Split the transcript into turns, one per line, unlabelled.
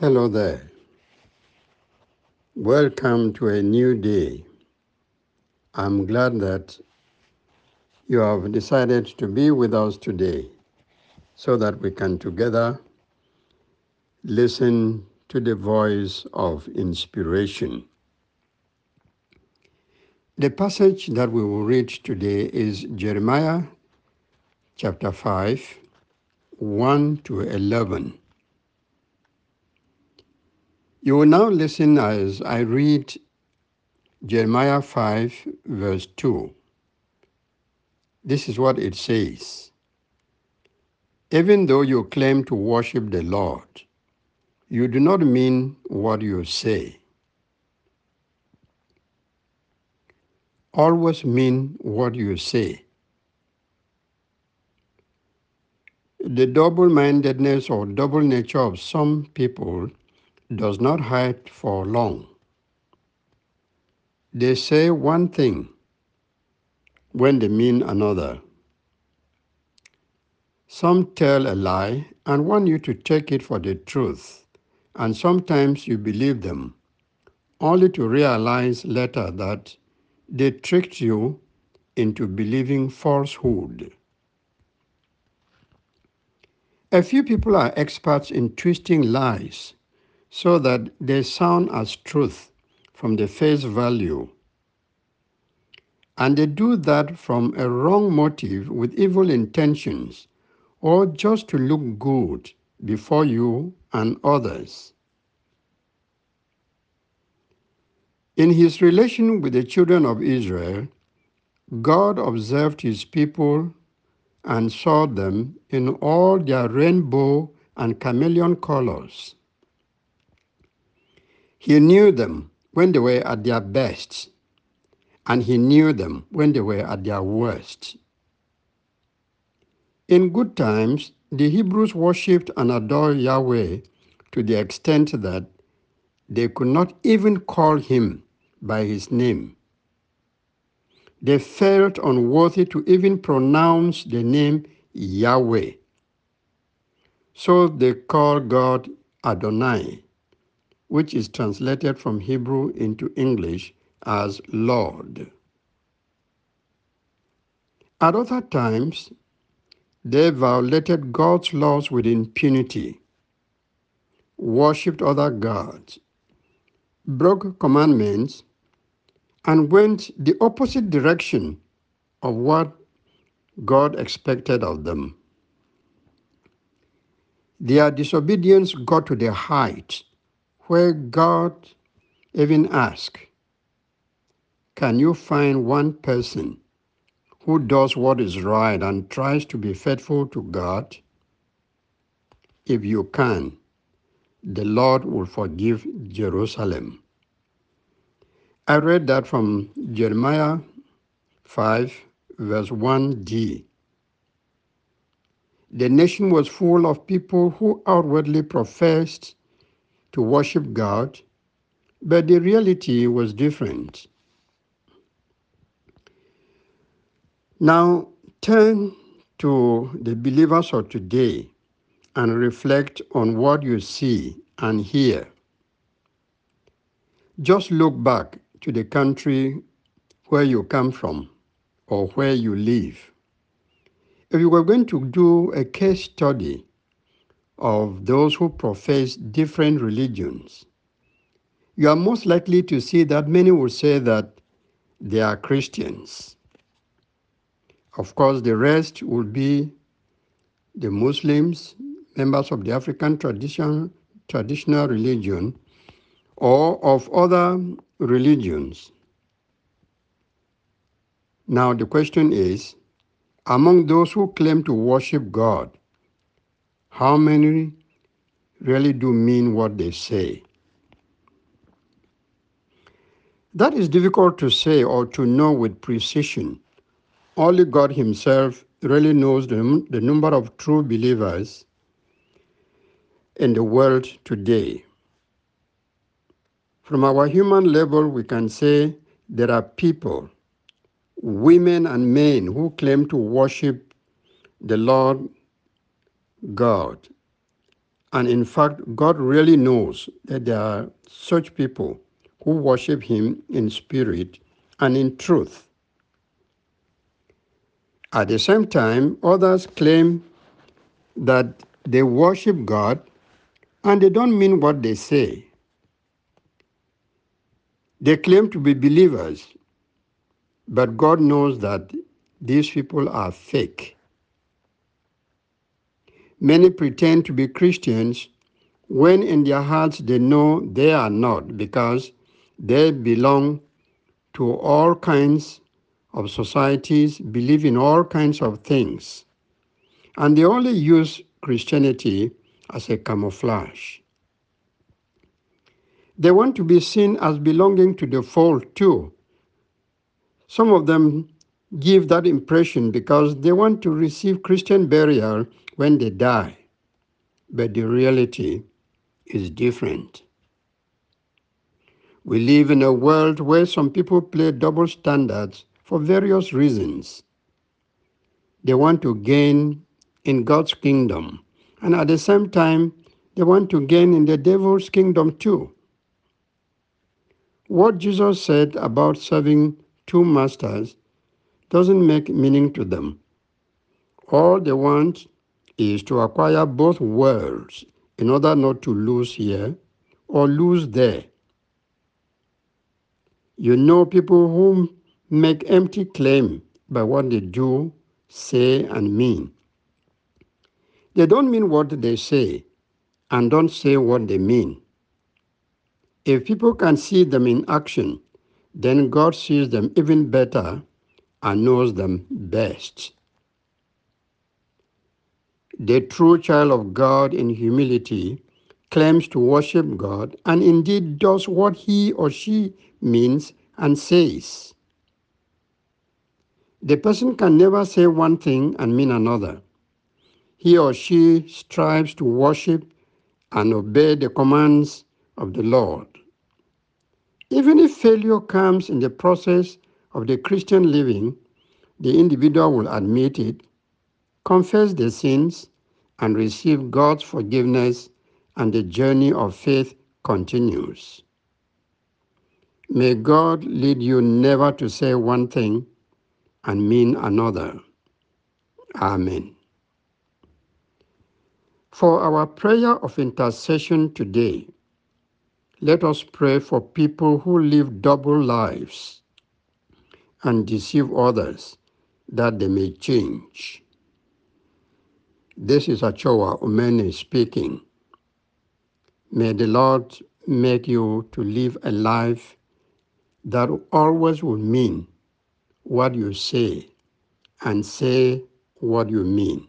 Hello there. Welcome to a new day. I'm glad that you have decided to be with us today so that we can together listen to the voice of inspiration. The passage that we will read today is Jeremiah chapter 5, 1 to 11. You will now listen as I read Jeremiah 5, verse 2. This is what it says Even though you claim to worship the Lord, you do not mean what you say. Always mean what you say. The double mindedness or double nature of some people does not hide for long. They say one thing when they mean another. Some tell a lie and want you to take it for the truth, and sometimes you believe them, only to realize later that they tricked you into believing falsehood. A few people are experts in twisting lies so that they sound as truth from the face value. And they do that from a wrong motive with evil intentions or just to look good before you and others. In his relation with the children of Israel, God observed his people and saw them in all their rainbow and chameleon colors. He knew them when they were at their best, and he knew them when they were at their worst. In good times, the Hebrews worshipped and adored Yahweh to the extent that they could not even call him by his name. They felt unworthy to even pronounce the name Yahweh. So they called God Adonai, which is translated from Hebrew into English as Lord. At other times, they violated God's laws with impunity, worshipped other gods, broke commandments, and went the opposite direction of what God expected of them. Their disobedience got to the height where God even asked, Can you find one person who does what is right and tries to be faithful to God? If you can, the Lord will forgive Jerusalem. I read that from Jeremiah 5, verse 1d. The nation was full of people who outwardly professed to worship God, but the reality was different. Now, turn to the believers of today and reflect on what you see and hear. Just look back to the country where you come from or where you live. If you were going to do a case study of those who profess different religions, you are most likely to see that many will say that they are Christians. Of course, the rest will be the Muslims, members of the African tradition, traditional religion, or of other religions. Now, the question is among those who claim to worship God, how many really do mean what they say? That is difficult to say or to know with precision. Only God Himself really knows the, the number of true believers in the world today. From our human level, we can say there are people, women and men, who claim to worship the Lord God And in fact, God really knows that there are such people who worship Him in spirit and in truth. At the same time, others claim that they worship God and they don't mean what they say. They claim to be believers, but God knows that these people are fake. Many pretend to be Christians when in their hearts they know they are not because they belong to all kinds of societies, believe in all kinds of things, and they only use Christianity as a camouflage. They want to be seen as belonging to the fold too. Some of them give that impression because they want to receive Christian burial when they die. But the reality is different. We live in a world where some people play double standards for various reasons. They want to gain in God's kingdom, and at the same time, they want to gain in the devil's kingdom too. What Jesus said about serving two masters doesn't make meaning to them. All they want is to acquire both worlds in order not to lose here or lose there. You know people who make empty claim by what they do, say, and mean. They don't mean what they say and don't say what they mean. If people can see them in action, then God sees them even better and knows them best. The true child of God in humility claims to worship God and indeed does what he or she means and says. The person can never say one thing and mean another. He or she strives to worship and obey the commands of the Lord. Even if failure comes in the process of the Christian living, the individual will admit it, confess the sins, and receive God's forgiveness, and the journey of faith continues. May God lead you never to say one thing and mean another. Amen. For our prayer of intercession today, let us pray for people who live double lives and deceive others that they may change. This is Achoa Umene speaking. May the Lord make you to live a life that always will mean what you say and say what you mean.